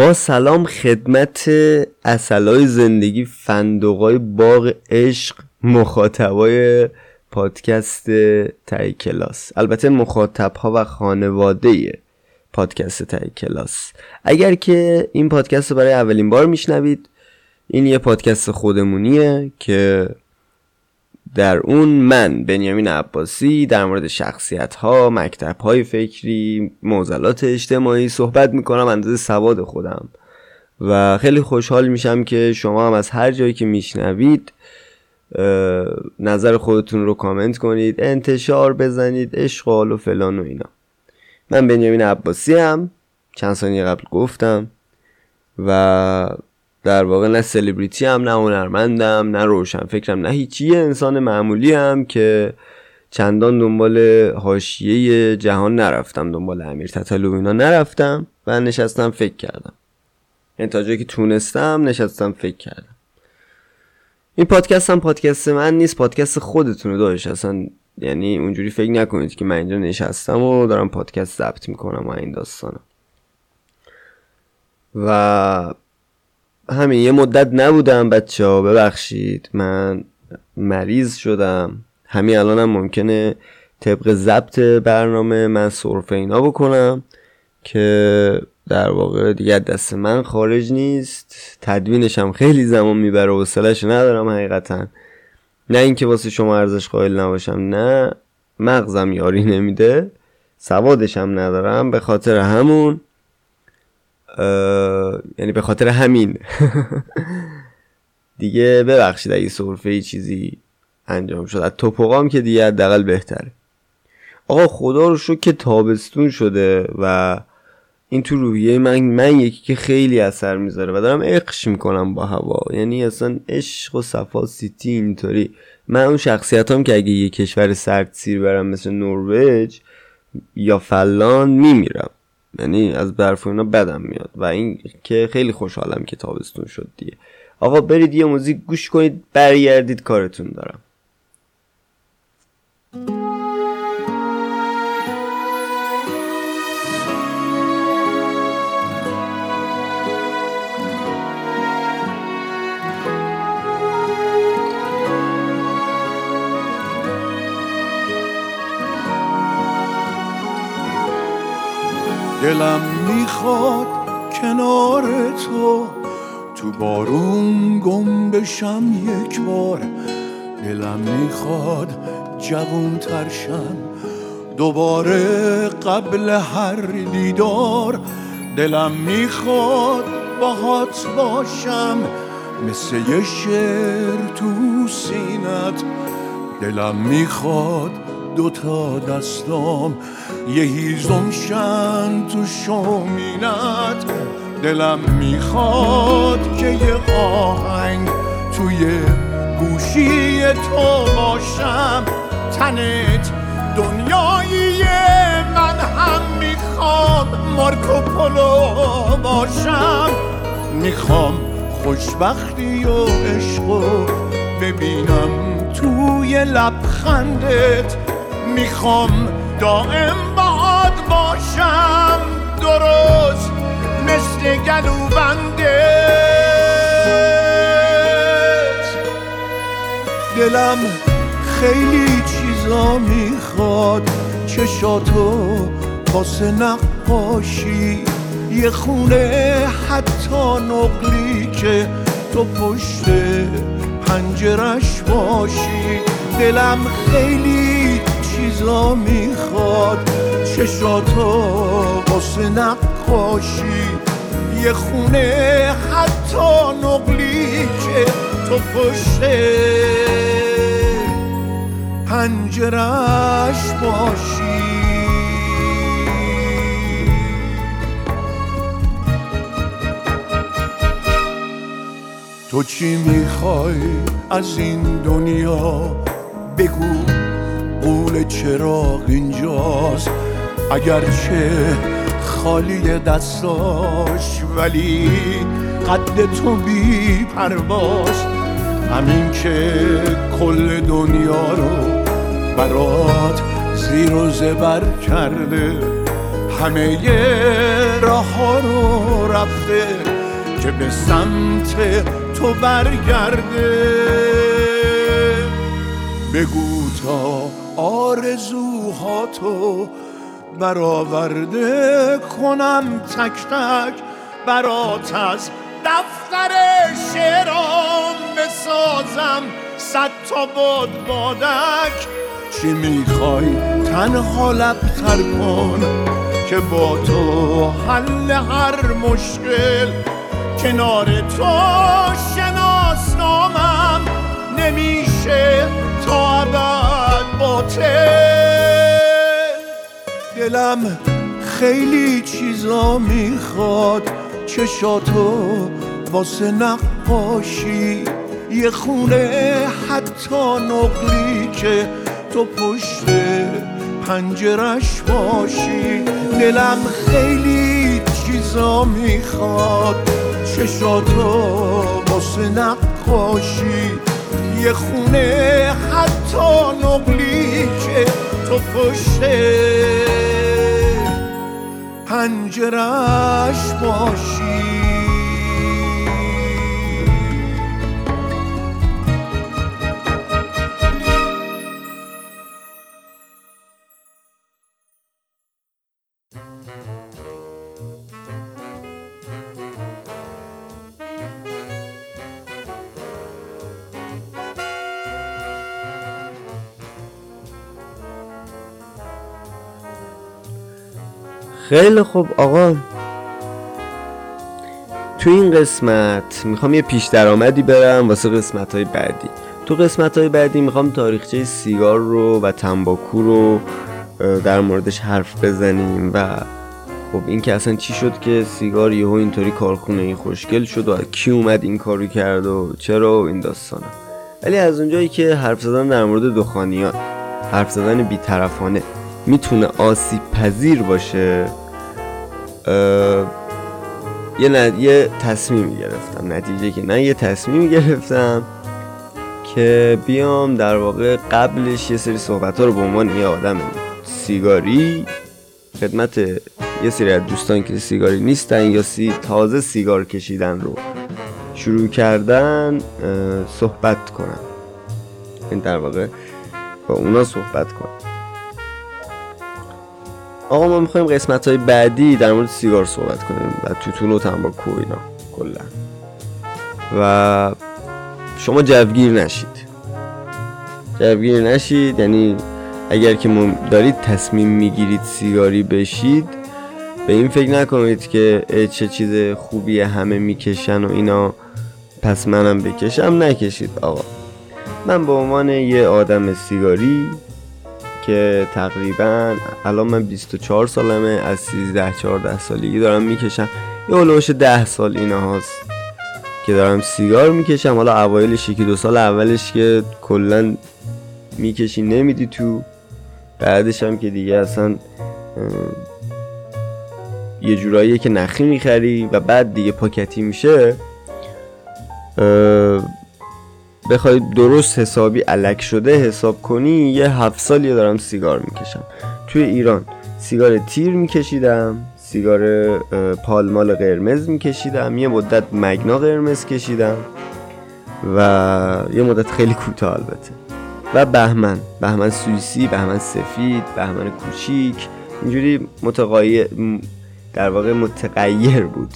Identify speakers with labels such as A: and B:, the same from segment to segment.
A: با سلام خدمت اصلای زندگی فندقای باغ عشق مخاطبای پادکست تای کلاس. البته مخاطب ها و خانواده پادکست تای کلاس. اگر که این پادکست رو برای اولین بار میشنوید این یه پادکست خودمونیه که در اون من بنیامین عباسی در مورد شخصیت ها مکتب های فکری موزلات اجتماعی صحبت می‌کنم اندازه سواد خودم. و خیلی خوشحال میشم که شما هم از هر جایی که میشنوید نظر خودتون رو کامنت کنید انتشار بزنید عشق و فلان و اینا. من بنیامین عباسی هم چند ثانیه قبل گفتم و در واقع نه سلبریتی هم نه هنرمندم نه روشن فکرم نه هیچی. انسان معمولی هم که چندان دنبال حاشیه جهان نرفتم دنبال امیر تتلو اینا نرفتم و نشستم فکر کردم. یعنی تا جایی که تونستم نشستم فکر کردم. این پادکست هم پادکست من نیست پادکست خودتونه داشت اصلا یعنی اونجوری فکر نکنید که من اینجا نشستم و دارم پادکست ضبط می‌کنم و این داستانم. و همین یه مدت نبودم بچه ها ببخشید. من مریض شدم. همین الانم هم ممکنه طبق ضبط برنامه من صرف اینا بکنم که در واقع دیگه دست من خارج نیست. تدوینش هم خیلی زمان می‌بره و سلش ندارم حقیقتا. نه اینکه واسه شما ارزش قائل نباشم نه. مغزم یاری نمیده. سوادش هم ندارم. به خاطر همون یعنی به خاطر همین. دیگه ببخشید اگه صرفه چیزی انجام شد. از توپقام که دیگه حداقل بهتره. آقا خدا رو شو که تابستون شده و این تو روحیه من من یکی که خیلی اثر می‌ذاره و دارم عشق می‌کنم با هوا. یعنی اصلا عشق و صفا سیتی اینطوری. من اون شخصیت هم که اگه یه کشور سرد سیر برم مثل نروژ یا فلان میمیرم. یعنی از برف اینا بدم میاد. و این که خیلی خوشحالم که تابستون شد دیگه. آقا برید یه موزیک گوش کنید برگردید کارتون دارم.
B: دلم می‌خواد کنار تو. تو بارون گم بشم یک بار. دلم می‌خواد جوون ترشم دوباره قبل هر دیدار. دلم می‌خواد باهات باشم. مثل یه شعر تو سینت. دلم می‌خواد دوتا دستام. یه هیزم شن تو شومینت دلم می‌خواد که یه آهنگ توی گوشی تو باشم. تنت دنیایی من هم می‌خوام مارکو پولو باشم. می‌خوام خوشبختی و عشقو ببینم توی لبخندت. می‌خوام دائم باشم درست مثل گلوبندت دلم خیلی چیزا می‌خواد. چشاتو واسه نقاشی. یه خونه حتی نقلی که تو پشت پنجرش باشی. دلم خیلی چیزا می‌خواد. چشاتو واسه نقاشی. یه خونه حتی نقلی که تو پشت پنجرش باشی. تو چی می‌خوای از این دنیا بگو؟ قول چراغ اینجاست. اگرچه خالی دستاش ولی قد تو بی پرواز. همین که کل دنیا رو برات زیر و زبر کرده. همه راه رو رفته که به سمت تو برگرده. بگو تا آرزوهاتو برآورده کنم تک تک برات از دفتر شعرام بسازم صد تا باد بادک. چی می‌خوای؟ تنها لبتر کن که با تو حل هر مشکل. کنار تو شناسنامم نمیشه تا ابد باطل. دلم خیلی چیزا می‌خواد. چشاتو واسه نقاشی. یه خونه حتی نقلی که تو پشت پنجرش باشی. دلم خیلی چیزا می‌خواد. چشاتو واسه نقاشی. یه خونه حتی نقلی که تو پشت پنجرش باشی.
A: خیلی خوب آقا. تو این قسمت می‌خوام یه پیش درآمدی برم واسه قسمت های بعدی. تو قسمت های بعدی می‌خوام تاریخچه سیگار رو و تنباکو رو در موردش حرف بزنیم و خب این که اصلا چی شد که سیگار یهو اینطوری کارخونه این خوشگل شد و کی اومد این کارو کرد و چرا و این داستانا. ولی از اونجایی که حرف زدن در مورد دخانیات حرف زدن بیطرفانه می‌تونه آسیب پذیر باشه یه, ند... یه تصمیم گرفتم. نتیجه که نه یه تصمیم گرفتم که بیام در واقع قبلش یه سری صحبت ها رو به عنوان یه آدم سیگاری خدمت یه سری از دوستان که سیگاری نیستن یا سی تازه سیگار کشیدن رو شروع کردن صحبت کنم. این در واقع با اونا صحبت کنم. آقا ما می‌خوایم قسمت های بعدی در مورد سیگار صحبت کنیم و توتون و تنباکو اینا کلا. و شما جوگیر نشید. جوگیر نشید یعنی اگر که دارید تصمیم می‌گیرید سیگاری بشید به این فکر نکنید که چه چیز خوبی همه می‌کشن و اینا. پس منم بکشم نکشید آقا. من به عنوان یه آدم سیگاری که تقریبا الان من 24 سالمه از 13 14 سالگی دارم می‌کشم. یه اولوش 10 سال اینا هاست که دارم سیگار می‌کشم. حالا اوایلش یکی دو سال اولش که کلا می‌کشی نمیدی تو. بعدش هم که دیگه اصلا یه جوراییه که نخی می‌خری و بعد دیگه پاکتی میشه بخوای درست حسابی علک شده حساب کنی یه هفت سالی دارم سیگار می‌کشم. توی ایران سیگار تیر میکشیدم سیگار پالمال قرمز میکشیدم یه مدت مگنا قرمز کشیدم و یه مدت خیلی کوتاه البته. و بهمن بهمن سوئیسی بهمن سفید بهمن کوچیک اینجوری متقایر در واقع متغیر بود.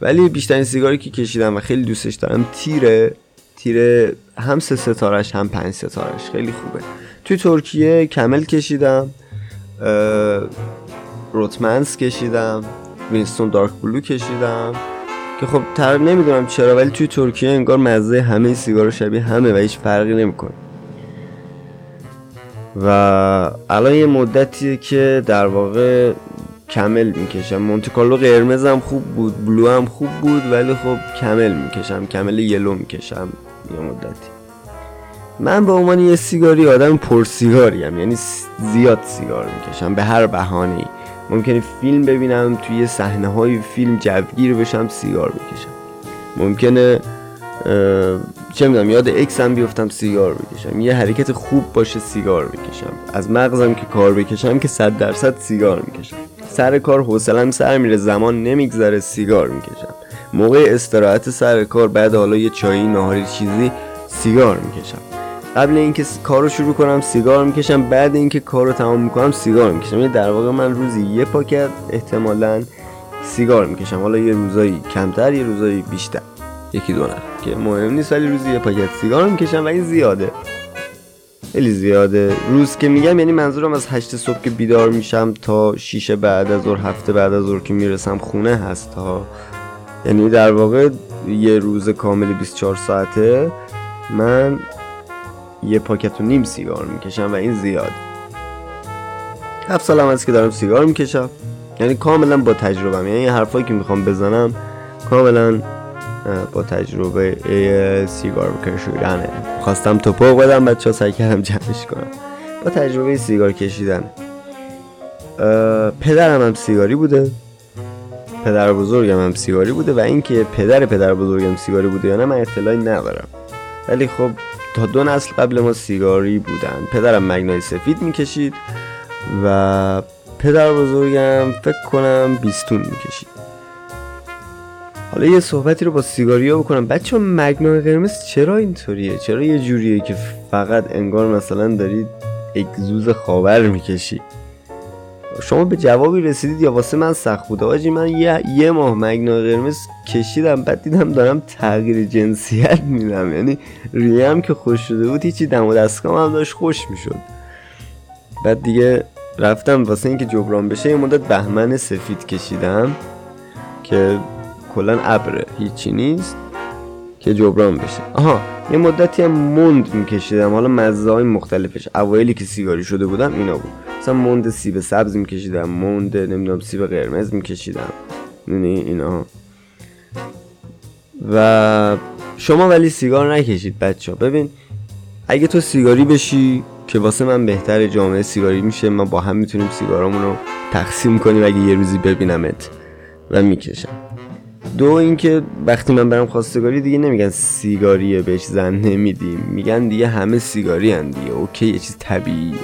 A: ولی بیشترین سیگاری که کشیدم و خیلی دوستش دارم تیره. تیر هم سه ستارش هم پنج ستارش. خیلی خوبه. توی ترکیه کمل کشیدم روتمنس کشیدم وینستون دارک بلو کشیدم که خب تر نمی‌دونم چرا ولی توی ترکیه انگار مزه همه سیگار شبیه همه و هیچ فرقی نمی‌کنه. و الان یه مدتیه که در واقع کمل می‌کشم. مونتیکالو قرمزم خوب بود بلو هم خوب بود ولی خب کمل می‌کشم کمل یلو می‌کشم. یه مدتی. من به عنوان یه سیگاری آدم پر سیگاری هم. یعنی زیاد سیگار می‌کشم به هر بهانه ای ممکنه فیلم ببینم توی صحنه های فیلم جوگیر بشم سیگار بکشم. ممکنه چه می‌دونم یاد اکسم بیفتم سیگار بکشم. یه حرکت خوب باشه سیگار بکشم. از مغزم که کار بکشم که صد درصد سیگار می‌کشم. سر کار حوصلم سر میره زمان نمیگذره سیگار می‌کشم. موقع استراحت سر کار بعد حالا یه چایی نهاری چیزی سیگار می‌کشم. قبل اینکه کارو شروع کنم سیگار می‌کشم. بعد اینکه کارو تمام می‌کنم سیگار می‌کشم. یعنی در واقع من روزی یه پاکت احتمالا سیگار می‌کشم. حالا یه روزایی کمتر یه روزایی بیشتر. یکی دو که مهم نیست ولی روزی یه پاکت سیگار می‌کشم و این زیاده. خیلی زیاده. روز که میگم یعنی منظورم از هشت صبح که بیدار میشم تا شیشه بعد از ظهر هفته بعد از ظهر که می‌رسم خونه هست ها یعنی در واقع یه روز کامل 24 ساعته من یه پاکت و نیم سیگار می‌کشم و این زیاد. هفت سالم هست که دارم سیگار می‌کشم. یعنی کاملا با تجربه یعنی حرفایی که می‌خوام بزنم کاملا با تجربه سیگار کشیدنه خواستم توپو بدم بچه ها سعی کردم جمعش کنم. با تجربه سیگار کشیدن. پدرم هم سیگاری بوده. پدر بزرگم هم سیگاری بوده و اینکه پدر پدر بزرگم سیگاری بوده یا نه من اطلاعی ندارم. ولی خب تا دو نسل قبل ما سیگاری بودن. پدرم مگنای سفید می‌کشید و پدر بزرگم فکر کنم بیستون می‌کشید. حالا یه صحبتی رو با سیگاری ها بکنم. بچه مگنای قرمز چرا اینطوریه؟ چرا یه جوریه که فقط انگار مثلا دارید اگزوز خاور می‌کشی شما به جوابی رسیدید یا واسه من سخت بوده آجی من یه, یه ماه مگنا قرمز کشیدم بعد دیدم دارم تغییر جنسیت میدم. یعنی ریم که خوش شده بود هیچی دم و دستگاه هم داشت خوش می‌شد. بعد دیگه رفتم واسه اینکه جبران بشه یه مدت بهمن سفید کشیدم که کلا ابره هیچی نیست که جبران بشه. آها یه مدتی هم موند میکشیدم. حالا مزه های مختلفش اوایلی که سیگاری شده بودم اینا بود. مثلا موند سیب سبز میکشیدم موند نمی‌دونم سیب قرمز میکشیدم. یعنی اینا. و شما ولی سیگار نکشید بچه ببین اگه تو سیگاری بشی که واسه من بهتر جامعه سیگاری میشه ما با هم می‌تونیم سیگارامون رو تقسیم کنیم اگه یه روزی ببینمت و می‌کشم. دو اینکه وقتی من برم خواستگاری دیگه نمیگن سیگاریه بهش زن نمیدیم. میگن دیگه همه سیگاری هم دیگه. اوکی یه چیز طبیعی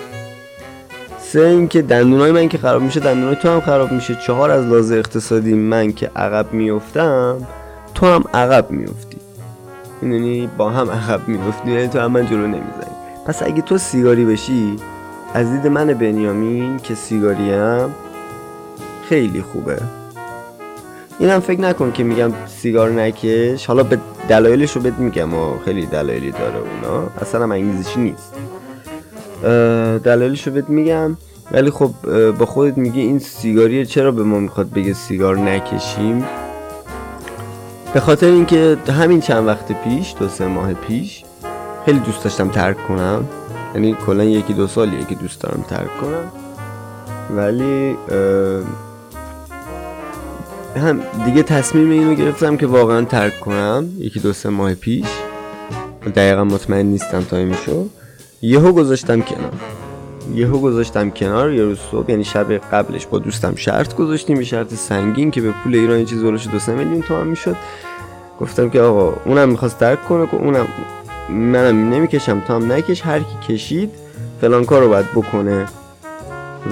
A: سه اینکه دندونای من که خراب میشه دندونای تو هم خراب میشه. چهار از لحاظ اقتصادی من که عقب میفتم تو هم عقب میفتی. یعنی با هم عقب میفتی. یعنی تو هم من جلو نمی‌زنی. پس اگه تو سیگاری بشی از دید من بنیامین که سیگاریم خیلی خوبه. اینم فکر نکن که میگم سیگار نکش. حالا به دلایلش رو بهت میگم و خیلی دلایلی داره اونا. اصلا هم انگیزشی نیست. دلایلش رو بهت میگم. ولی خب با خودت میگی این سیگاریه چرا به ما می‌خواد بگه سیگار نکشیم؟ به خاطر اینکه همین چند وقت پیش دو سه ماه پیش خیلی دوست داشتم ترک کنم. یعنی کلا یکی دو سالیه که دوست دارم ترک کنم. ولی هم دیگه تصمیم اینو گرفتم که واقعا ترک کنم. یکی دو سه ماه پیش. دقیقا مطمئن نیستم تا میشو یهو گذاشتم کنار. یهو گذاشتم کنار یه روز صبح یعنی شب قبلش با دوستم شرط گذاشتیم شرط سنگین که به پول ایران چیز ولش دو سه میلیون تومن می‌شد. گفتم که آقا اونم می‌خواست ترک کنه که اونم منم نمی‌کشم تو هم نکش هر کی کشید فلان کار رو باید بکنه.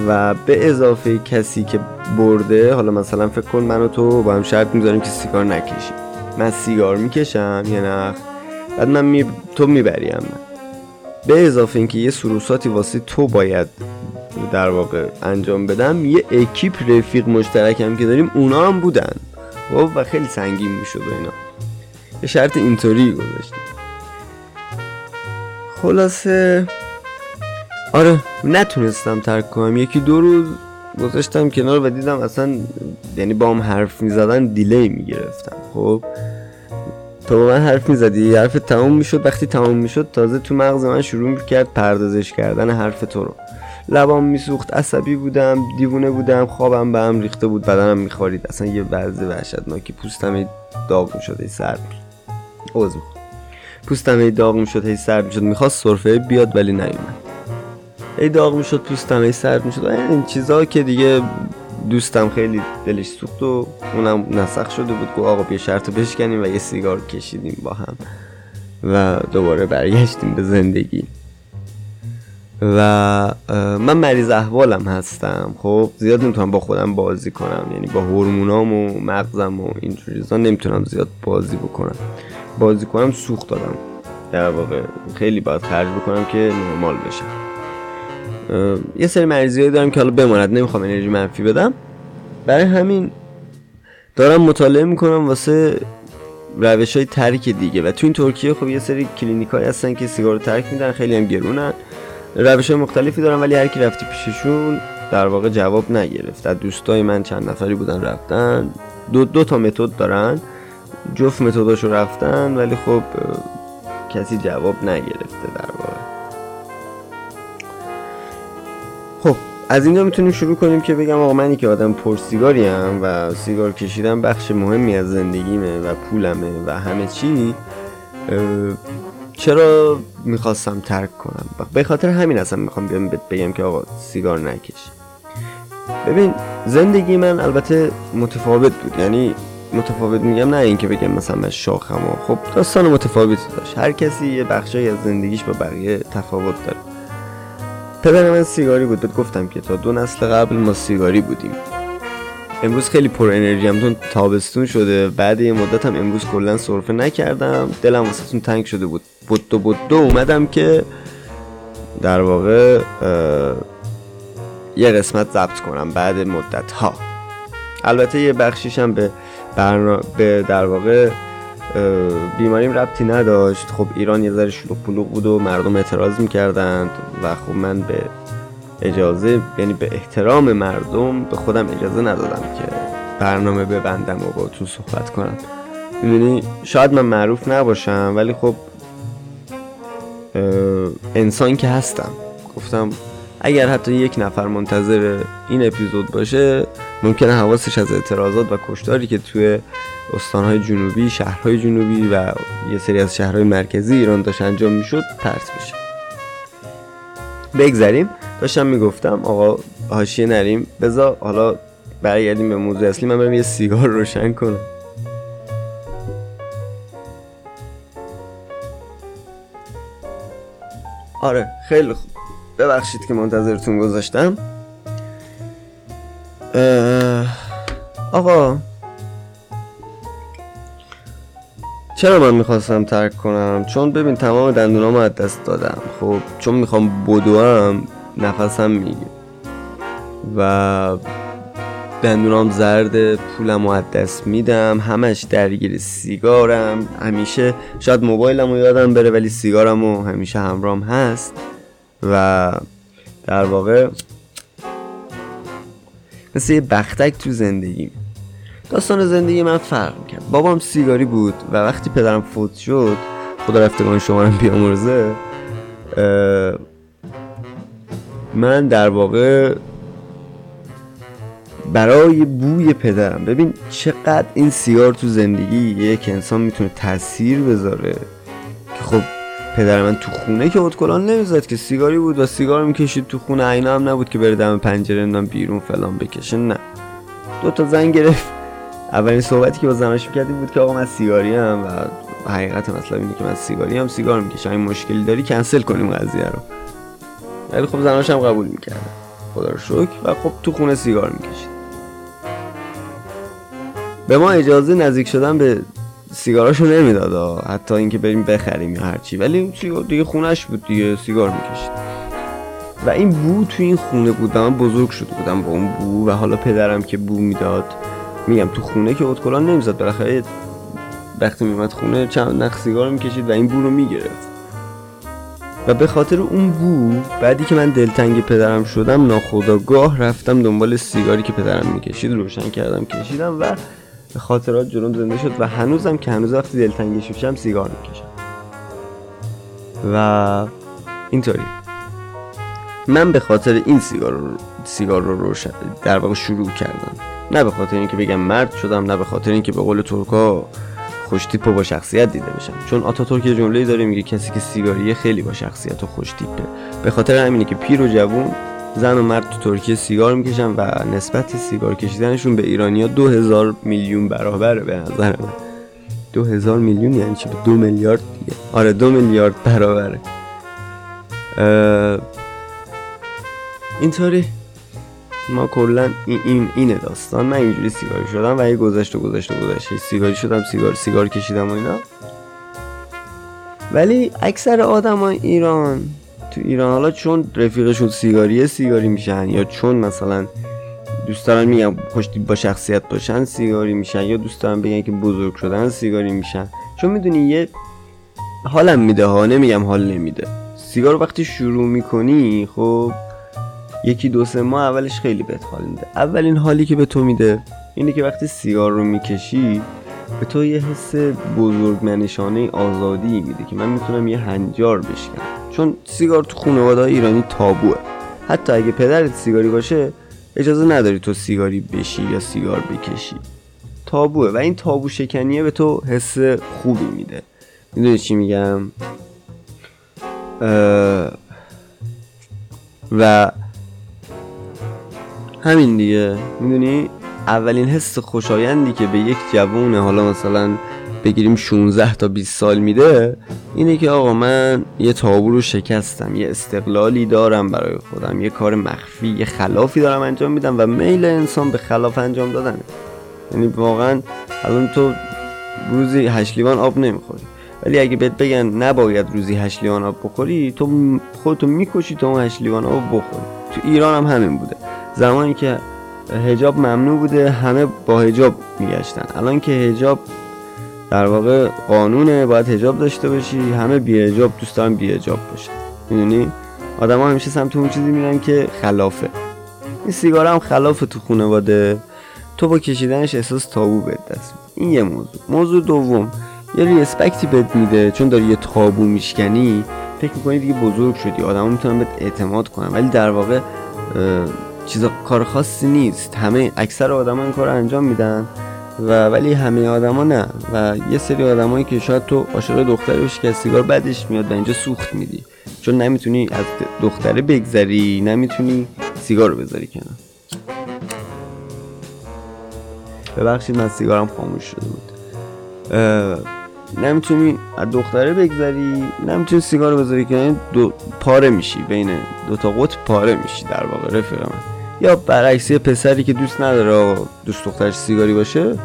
A: و به اضافه کسی که برده حالا مثلا فکر کن من و تو با هم شرط می‌ذاریم که سیگار نکشیم. من سیگار می‌کشم یه نخ. بعد من می... تو می‌بریم من به اضافه اینکه یه سروساتی واسه تو باید در واقع انجام بدم یه اکیپ رفیق مشترکم که داریم اونا هم بودن. و خیلی سنگین می‌شد و اینا. یه شرط اینطوری گذاشتیم. خلاصه آره نتونستم ترک کنم. یکی دو روز گذاشتم کنار و دیدم اصلا یعنی با هم حرف می‌زدن دیلی می‌گرفتم. خب؟ تو من حرف می‌زدی؟ حرف تمام می‌شد. وقتی تمام می‌شد تازه تو مغز من شروع می‌کرد پردازش کردن حرف تو رو. لبام میسوخت. عصبی بودم دیوونه بودم. خوابم به هم ریخته بود. بدنم میخوارید. اصلا یه وضع وحشتناکی. پوستم داغ می‌شد. ای سرد می‌شد. پوستم ای داغ می‌شد. هی سرد می‌شد. می‌خواست سرفه بیاد ولی نیومد. ای داغ می‌شد. پوستم ای سرد می‌شد. این چیزا که دیگه دوستم خیلی دلش سوخت و اونم نسخ شده بود. که آقا بیا شرط بشکنیم و یه سیگار کشیدیم با هم و دوباره برگشتیم به زندگی. و من مریض احوالم هستم. خب زیاد نمی‌تونم با خودم بازی کنم. یعنی با هورمونام و مغزم و این چیزا نمی‌تونم زیاد بازی بکنم. بازی کنم سوخت دادم. در واقع خیلی باید خرج بکنم که نرمال بشم. یه سری مریضی دارم که حالا بماند نمی‌خوام انرژی منفی بدم. برای همین دارم مطالعه می‌کنم واسه روش های ترک دیگه. و تو این ترکیه خب یه سری کلینیک های هستن که سیگار ترک میدن خیلی هم گرونن. روش های مختلفی دارن ولی هر کی رفتی پیششون در واقع جواب نگرفت. از دوستای من چند نفری بودن رفتن. دو, دو تا متد دارن. جفت متداشو رفتن ولی خب کسی جواب نگرفته در واقع. از اینجا می‌تونیم شروع کنیم که بگم آقا منی که آدم پر سیگاری هم و سیگار کشیدن بخش مهمی از زندگیمه و پولمه و همه چی. چرا می‌خواستم ترک کنم؟ به خاطر همین اصلا می‌خوام بیام بگم که آقا سیگار نکش. ببین زندگی من البته متفاوت بود. یعنی متفاوت میگم نه اینکه بگم مثلا من شاخم خب داستان متفاوتی داشت. هر کسی یه بخشی از زندگیش با بقیه تفاوت داره. پدر من سیگاری بود. گفتم که تا دو نسل قبل ما سیگاری بودیم. امروز خیلی پر انرژی هم. تابستون شده. بعد یه مدت هم امروز کلا سرفه نکردم. دلم واسه تنگ شده بود. بود دو بود اومدم که در واقع یه قسمت ضبط کنم بعد مدت ها البته یه بخشیشم به به در واقع بیماریم ربطی نداشت. خب ایران یه ذره شلوغ پلوغ بود و مردم اعتراض می‌کردند و خب من به اجازه یعنی به احترام مردم به خودم اجازه ندادم که برنامه ببندم و با تو صحبت کنم. می‌دونی شاید من معروف نباشم ولی خب انسان که هستم. گفتم اگر حتی یک نفر منتظر این اپیزود باشه ممکنه حواسش از اعتراضات و کشتاری که توی استانهای جنوبی شهرهای جنوبی و یه سری از شهرهای مرکزی ایران داشت انجام می‌شد پرت بشه بگذریم. داشتم می‌گفتم آقا حاشیه نریم. بذار حالا برگردیم به موضوع اصلی. من برم یه سیگار روشن کنم. آره خیلی خوب. ببخشید که منتظرتون گذاشتم. آقا. چرا من می‌خواستم ترک کنم؟ چون ببین تمام دندونامو از دست دادم. خب چون می‌خوام بدوم نفسم میگه و دندونام زرد پولم از دست میدم. همش درگیر سیگارم. همیشه شاید موبایلم رو یادم بره ولی سیگارم رو همیشه همرام هست. و در واقع مثل یه بختک تو زندگی داستان زندگی من فرق کرد بابام سیگاری بود و وقتی پدرم فوت شد خدا رفتگان شمارم بیامرزه من در واقع برای بوی پدرم. ببین چقدر این سیگار تو زندگی یک انسان می‌تونه تاثیر بذاره که خب پدر من تو خونه که اتکلان نمی‌زد که سیگاری بود و سیگار می‌کشید تو خونه اینا هم نبود که بره دم پنجره اندام بیرون فلان بکشه نه. دو تا زن گرفت. اولین صحبتی که با زنش می‌کردیم بود که آقا من سیگاری هم و حقیقت مثلا اینه که من سیگاری هم سیگار می‌کشم. این مشکلی داری کنسل کنیم قضیه رو. ولی خب زناش هم قبول می‌کردن خدا رو شکر. و خب تو خونه سیگار می‌کشید. به ما اجازه نزدیک شدن به سیگاراشو نمی‌داد حتی اینکه بریم بخریم یا هرچی ولی دیگه خونش بود دیگه سیگار می‌کشید. و این بو تو این خونه بود من بزرگ شده بودم با اون بو و حالا پدرم که بو می‌داد. میگم تو خونه که اتکلان نمی‌زد بالاخره وقتی میمد خونه چند نخ سیگار می‌کشید و این بو رو می‌گرفت. و به خاطر اون بو بعدی که من دلتنگ پدرم شدم ناخداگاه رفتم دنبال سیگاری که پدرم می‌کشید روشن کردم کشیدم و خاطرات جلوم زنده شد و هنوزم که هنوز وقتی دلتنگش میشم سیگار می‌کشم. و اینطوری. من به خاطر این سیگار رو سیگار رو روشن در واقع شروع کردم. نه به خاطر اینکه بگم مرد شدم نه به خاطر اینکه به قول ترکا خوشتیپ و با شخصیت دیده بشم. چون آتاتورک یه جمله داره میگه کسی که سیگاریه خیلی با شخصیت و خوشتیپه. به خاطر همینه که پیر و جوون زن و مرد تو ترکیه سیگار می‌کشن و نسبت سیگار کشیدنشون به ایرانیا دو هزار میلیون برابره به نظر من. دو هزار میلیون یعنی چی؟ دو میلیارد دیگه. آره دو میلیارد برابره. اینطوری ما کلا این, این اینه داستان. من اینجوری سیگاری شدم و یه گذشت و گذشت و گذشت. سیگاری شدم سیگار سیگار کشیدم و اینا. ولی اکثر آدم ایران تو ایران حالا چون رفیقشون سیگاریه سیگاری میشن. یا چون مثلا دوست دارن میگم پشتی با شخصیت باشن سیگاری میشن. یا دوست دارن بگن که بزرگ شدن سیگاری میشن. چون می‌دونی یه حالم میده ها. نمیگم حال نمیده. سیگار وقتی شروع می‌کنی خب یکی دو سه ماه اولش خیلی بهت حال میده. اولین حالی که به تو میده اینه که وقتی سیگار رو می‌کشی به تو یه حس بزرگمنشانه آزادی میده که من می‌تونم یه هنجار بشکنم. چون سیگار تو خانواده ایرانی تابوه. حتی اگه پدرت سیگاری باشه اجازه نداری تو سیگاری بشی یا سیگار بکشی. تابوه و این تابو شکنیه به تو حس خوبی میده. می‌دونی چی میگم؟ و همین دیگه. می‌دونی؟ اولین حس خوشایندی که به یک جوون حالا مثلا بگیریم 16 تا 20 سال میده اینه که آقا من یه تابو رو شکستم یه استقلالی دارم برای خودم یه کار مخفی یه خلافی دارم انجام میدم و میل انسان به خلاف انجام دادنه. یعنی واقعا الان تو روزی هشت لیوان آب نمی‌خوری. ولی اگه بهت بگن نباید روزی هشت لیوان آب بخوری تو خودتو می‌کشی تا اون هشت آب بخوری. تو ایران هم همین بوده. زمانی که هجاب ممنوع بوده همه با هجاب میگشتن. الان که هجاب در واقع قانونه باید هجاب داشته باشی همه بی هجاب دوست دارن بی هجاب باشن. می‌دونی؟ آدم ها همیشه سمت اون چیزی میرن که خلافه. این سیگار هم خلافه تو خانواده. تو با کشیدنش احساس تابو بهت دست این یه موضوع. موضوع دوم. یه ریسپکتی بهت میده چون داری یه تابو میشکنی. فکر می‌کنی دیگه بزرگ شدی. آدما می‌تونن بهت اعتماد کنن. ولی در واقع چیزا کار خاصی نیست. همه اکثر آدما این کار انجام میدن و ولی همه آدما نه. و یه سری آدمایی که شاید تو عاشق دختری باشی که سیگار بدش میاد و اینجا سوخت میدی. چون نمی‌تونی از دختره بگذری نمی‌تونی سیگار رو بذاری کنار. ببخشید من سیگارم خاموش شده بود. نمی‌تونی از دختره بگذری نمی‌تونی سیگار بذاری کنار. دو پاره میشی. بین دو تا قطب پاره میشی در واقع رفیق من. یا برعکس یه پسری که دوست نداره دوست دخترش سیگاری باشه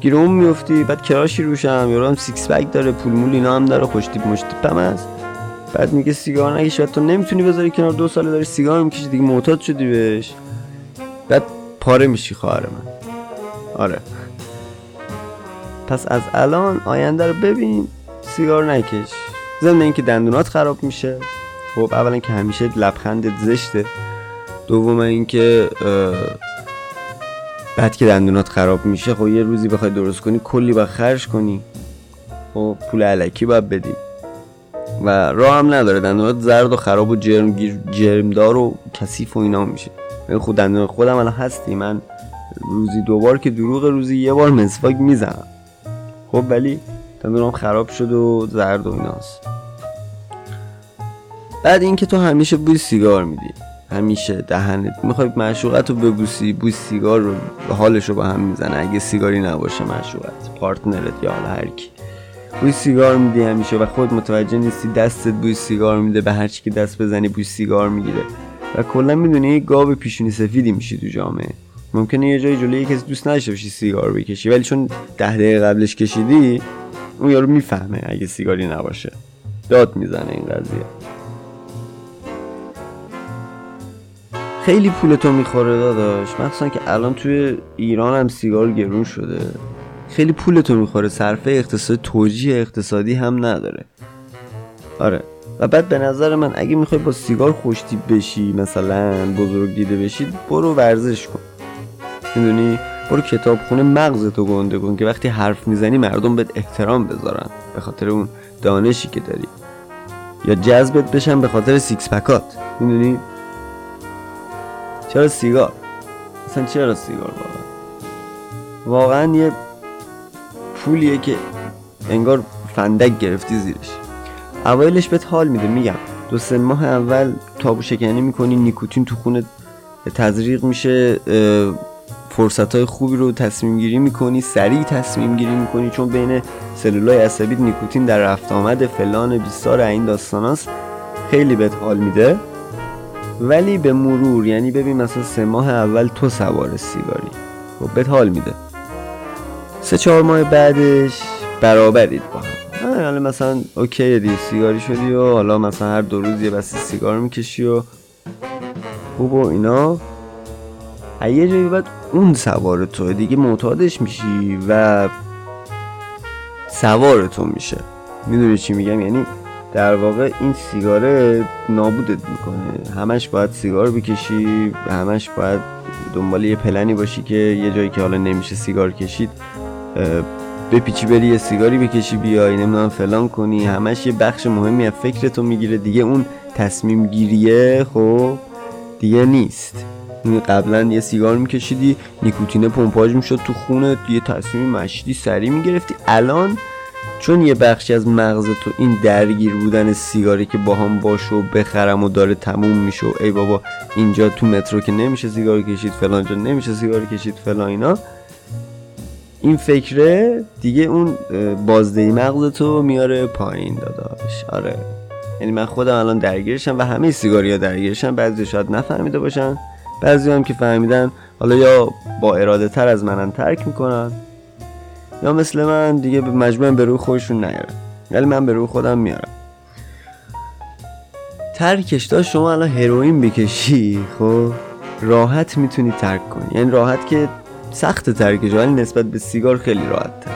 A: گیر اون میفتی بعد crush ی روشم یا هم six pack داره پول مول اینا هم داره خوش تیپ مش بعد میگه سیگار نکشی تو نمی‌تونی بذاری کنار دو ساله داری سیگار می‌کشی دیگه معتاد شدی بهش. بعد پاره میشی خواهر من. آره. پس از الان آینده رو ببین سیگار نکش. ضمن اینکه دندونات خراب میشه. خب اولا که همیشه لبخندت زشته. دوم اینکه بعد که دندونات خراب میشه خب یه روزی بخوای درست کنی کلی با خرج کنی. خب پول علکی باید بدی. و راه هم نداره. دندونات زرد و خراب و جرم جرمدار و کثیف و اینا میشه. من خود دندون خودم الان هستی. من روزی دوبار که دروغ روزی یه بار مسواک می‌زنم. خب ولی دندونم خراب شد و زرد و ایناست. بعد اینکه تو همیشه بوی سیگار میدی. همیشه دهنت می‌خوای معشوقت رو ببوسی بوی سیگار رو حالش رو با هم می‌زنه. اگه سیگاری نباشه معشوقت. پارتنرت یا حالا هر کی. بوی سیگار میدی همیشه و خود متوجه نیستی دستت بوی سیگار میده به هر چی که دست بزنی بوی سیگار می‌گیره. و کلا می‌دونی گاو پیشونی سفیدی میشی تو جامعه. ممکنه یه جای جلوی کسی دوست نداشته باشی سیگار بکشی. ولی چون ده دقیقه قبلش کشیدی اون یارو می‌فهمه اگه سیگاری نباشه. داد می‌زنه این قضیه. خیلی پولتو می‌خوره داداش. مخصوصا که الان توی ایران هم سیگار گرون شده. خیلی پولتو می‌خوره. صرفه اقتصادی توجیه اقتصادی هم نداره. آره. و بعد به نظر من اگه می‌خوای با سیگار خوشتیب بشی مثلا بزرگ دیده بشی برو ورزش کن. می‌دونی؟ برو کتاب خونه مغزتو گنده کن که وقتی حرف می‌زنی مردم بهت احترام بذارن. به خاطر اون دانشی که داری. یا جذبت بشن به خاطر six pack ات. می‌دونی؟ چرا سیگار. اصلا چرا سیگار واقعا واقعا یه پولیه که انگار فندک گرفتی زیرش. اوایلش بهت حال میده میگم. دو سه ماه اول تابو شکنی می‌کنی نیکوتین تو خونت تزریق میشه فرصت های خوبی رو تصمیم گیری می‌کنی سریع تصمیم گیری می‌کنی چون بین سلولای عصبی نیکوتین در رفت آمد فلان بیستار این داستاناست خیلی بهت حال میده. ولی به مرور یعنی ببین مثلا سه ماه اول تو سوار سیگاری. خب بهت حال میده. سه چهار ماه بعدش برابرید با هم. حالا مثلا اوکی دی سیگاری شدی و حالا مثلا هر دو روز یه بسته سیگار می‌کشی و خوب و اینا. یه جایی بعد اون سوار تو دیگه معتادش میشی و سوار تو میشه. می‌دونی چی میگم؟ یعنی در واقع این سیگاره نابودت می‌کنه. همش باید سیگار بکشی همش باید دنبال یه پلنی باشی که یه جایی که حالا نمیشه سیگار کشید بپیچی بری یه سیگاری بکشی بیای نمی‌دونم فلان کنی. همش یه بخش مهمی از فکرتو می‌گیره. دیگه اون تصمیم گیریه خب دیگه نیست. قبلا یه سیگار میکشیدی نیکوتینه پمپاژ می‌شد تو خونه یه تصمیم مشتی سری می‌گرفتی. الان چون یه بخشی از مغز تو این درگیر بودن سیگاری که با هم باش و بخرم و داره تموم میشه ای بابا اینجا تو مترو که نمیشه سیگار کشید فلان جا نمیشه سیگار کشید فلان اینا. این فکره دیگه اون بازدهی مغز تو میاره پایین داداش. آره. یعنی من خودم الان درگیرشم و همه سیگاری ها درگیرشم. بعضی شاید نفهمیده باشن بعضی هم که فهمیدن حالا یا با اراده تر از منن ترک می‌کنن. یا مثل من دیگه به مجموعا به روی خودشون نیارن. ولی من به روی خودم میارم. ترکش داشت شما الان هروئین بکشی خب؟ راحت می‌تونی ترک کنی. یعنی راحت که سخت ترکش ولی نسبت به سیگار خیلی راحت تر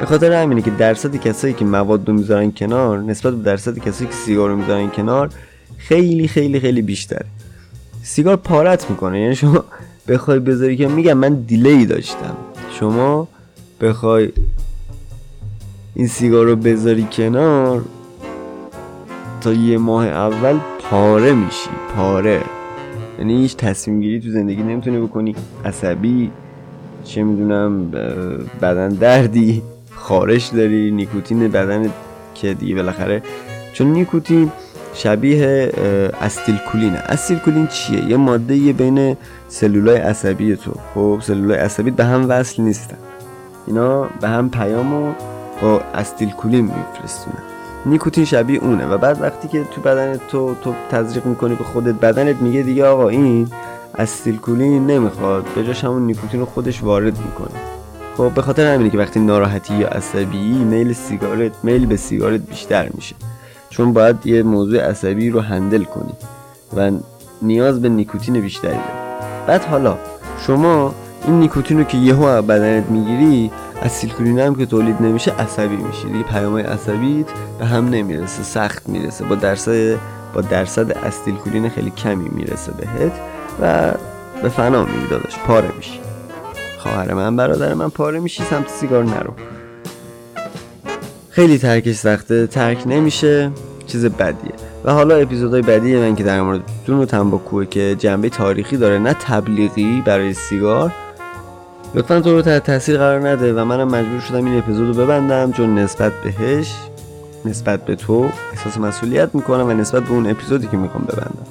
A: به خاطر همینه که درصد کسایی که مواد رو می‌ذارن کنار نسبت به درصد کسایی که سیگار رو می‌ذارن کنار خیلی خیلی خیلی بیشتر سیگار پارت می‌کنه. یعنی شما بخوای بذاری که میگم من دیلی داشتم. شما بخوای این سیگار رو بذاری کنار تا یه ماه اول پاره میشی پاره. یعنی هیچ تصمیم گیری تو زندگی نمی‌تونی بکنی. عصبی چه می‌دونم بدن دردی خارش داری نیکوتین بدن که دیگه بالاخره. چون نیکوتین شبیه استیلکولینه. استیلکولین چیه؟ یه ماده یه بین سلولای عصبی تو. خب سلولای عصبی به هم وصل نیستن. اینا به هم پیامو با استیلکولین میفرستونن. نیکوتین شبیه اونه و بعد وقتی که تو بدن تو تو تزریق می‌کنی به خودت بدنت میگه دیگه آقا این استیلکولین نمی‌خواد. به جاش همون نیکوتین رو خودش وارد می‌کنه. خب به خاطر همینه که وقتی ناراحتی یا عصبی میل سیگارت میل به سیگارت بیشتر میشه. چون باید یه موضوع عصبی رو handle کنی و نیاز به نیکوتین بیشتری داری. بعد حالا شما این نیکوتین رو که یهو بدنت می‌گیری استیلکولین هم که تولید نمیشه عصبی میشی. دیگه پیامهای عصبیت به هم نمی‌رسه سخت می‌رسه. با درصد با درصد استیلکولین خیلی کمی می‌رسه بهت و به فنا میری داداش. پاره میشی. خواهر من برادر من پاره میشی سمت سیگار نرو. خیلی ترکش سخته. ترک نمیشه. چیز بدیه. و حالا اپیزودهای بعدی من که در مورد توتون و تنباکوه که جنبه تاریخی داره نه تبلیغی برای سیگار لطفا تو رو تحت تاثیر قرار نده و منم مجبور شدم این اپیزود رو ببندم چون نسبت بهش نسبت به تو احساس مسئولیت می‌کنم و نسبت به اون اپیزودی که می‌خوام ببندم.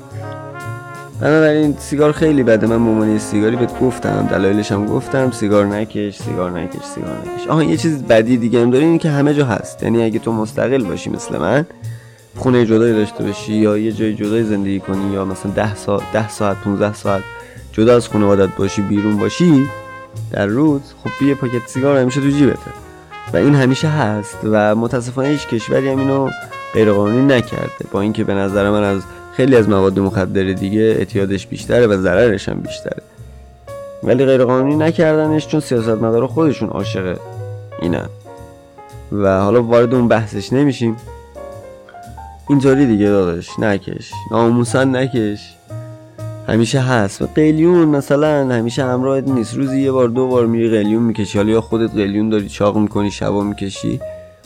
A: بنابراین سیگار خیلی بده. من ممانی سیگاری بهت گفتم دلایلش هم گفتم. سیگار نکش سیگار نکش سیگار نکش. آها یه چیز بدی دیگه هم داره این که همه جا هست. یعنی اگه تو مستقل باشی مثل من خونه جدایی داشته باشی یا یه جای جدای زندگی کنی یا مثلا 10 ساعت 10 ساعت 15 ساعت جدا از خانوادت باشی بیرون باشی در روز خب یه پاکت سیگار همیشه تو جیبته. و این همیشه هست و متاسفانه هیچ کشوری هم اینو غیرقانونی نکرده. با اینکه به نظر من از خیلی از مواد مخدر دیگه اعتیادش بیشتره و ضررش هم بیشتره. ولی غیرقانونی نکردنش چون سیاستمدارا خودشون عاشق اینن. و حالا وارد اون بحثش نمیشیم. اینطوری دیگه داداش نکش. ناموسن نکش. همیشه هست. و قلیون مثلا همیشه همراهت نیست. روزی یه بار دو بار میری قلیون می‌کشی. حالا یا خودت قلیون داری چاق می‌کنی شبا می‌کشی.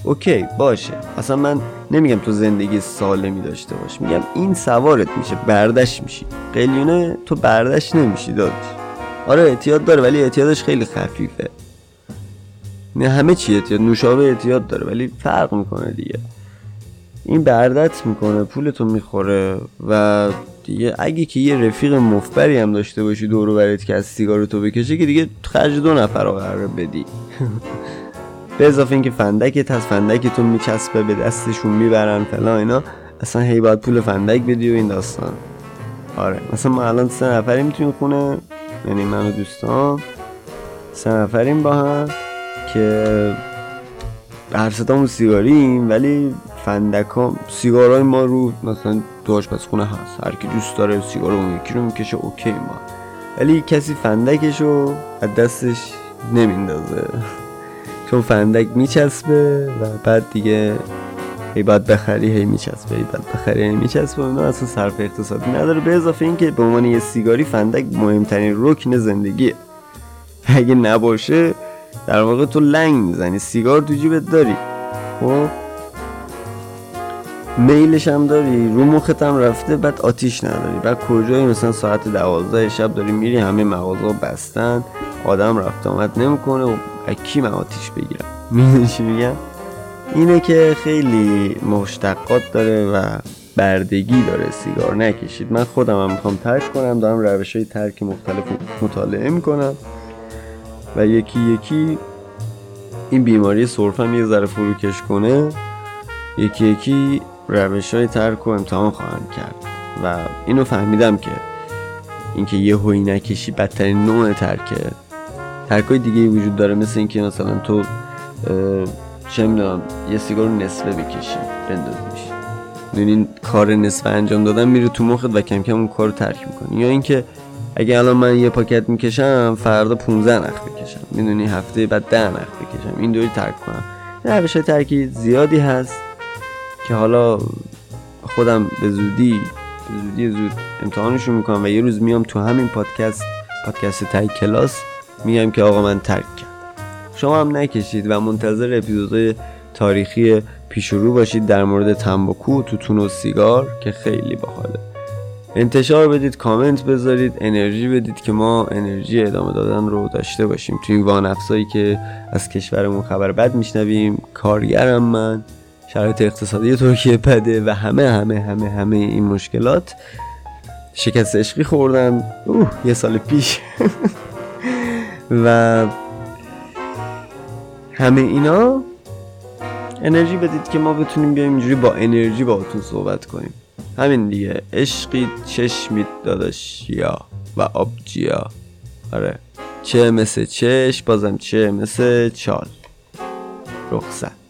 A: اوکی باشه. اصلا من نمیگم تو زندگی سالمی داشته باش. میگم این سوارت میشه بردش میشی. قلیونه تو بردش نمیشی دادش آره اعتیاد داره ولی اعتیادش خیلی خفیفه. نه همه چی اعتیاد نوشابه اعتیاد داره ولی فرق می‌کنه دیگه. این بردت می‌کنه پولتو می‌خوره و دیگه اگه که یه رفیق مفبری هم داشته باشی دورو برات که از سیگار تو بکشه که دیگه خرج دو نفر رو قرار بدی. به اضافه اینکه فندکت هست فندکتون میچسبه به دستشون می‌برن فلان اینا اصلا هی باید پول فندک بدی و این داستان. آره مثلا ما الان سه نفریم توی خونه یعنی من و دوستان. سه نفریم با هم که هر ستامون سیگاریم ولی فندک ها سیگارای ما رو مثلا تو خونه هست. هر کی دوست داره سیگار اون یکی رو می‌کشه اوکی ما. ولی کسی فندکش رو از دستش نمیندازه. چون فندک میچسبه و بعد دیگه هی باید بخری هی میچسبه هی باید بخری هی میچسبه. اونا اصلا صرف اقتصادی نداره به اضافه اینکه به عنوان یه سیگاری فندک مهمترین رکن زندگیه. اگه نباشه در واقع تو لنگ می‌زنی. سیگار تو جیبت داری. خب؟ میلش هم داری رو مخت هم رفته بعد آتیش نداری. بعد کجایی؟ مثلا ساعت دوازده شب داری میری همه مغازه بستن آدم رفت آمد نمی‌کنه و کی من آتیش بگیرم؟ می‌دونی میگم؟ اینه که خیلی مشتقات داره و بردگی داره سیگار نکشید. من خودم هم می‌خوام ترک کنم دارم روش های ترک مختلف مطالعه می‌کنم. و یکی یکی این بیماری سرفم یه ذره فروکش کنه. یکی یکی روش های ترک و امتحان خواهم کرد و اینو فهمیدم که اینکه یه هوی نکشی بدترین نوع ترکه ترکای دیگه وجود داره مثل اینکه مثلا تو چه می‌دونم یه سیگار نصفه بکشی بندازیش این کار نصفه انجام دادن میره تو مخت و کم کم اون کار رو ترک می‌کنی. یا اینکه اگه الان من یه پاکت می‌کشم فردا 15 نخ بکشم. می‌دونی هفته بعد 10 نخ بکشم. این دوری ترک کنم. روش ترکی زیادی هست. که حالا خودم به زودی به زودی زود امتحانشو می‌کنم و یه روز میام تو همین پادکست پادکست تای کلاس میگم که آقا من ترک کردم. شما هم نکشید و منتظر اپیزودهای تاریخی پیش رو باشید در مورد تنباکو توتون و سیگار که خیلی باحاله. انتشار بدید کامنت بذارید انرژی بدید که ما انرژی ادامه دادن رو داشته باشیم. توی وانفسایی که از کشورمون خبر بد میشنویم. کارگرم من. شرایط اقتصادی ترکیه پده و همه همه همه همه این مشکلات. شکست عشقی خوردم اوه یه سال پیش. و همه اینا انرژی بدید که ما بتونیم بیایم اینجوری با انرژی با اتون صحبت کنیم. همین دیگه. عشقی چشمی داداشیا و آبجیا. آره. چه مثل چش بازم چه مثل چال. رخصت.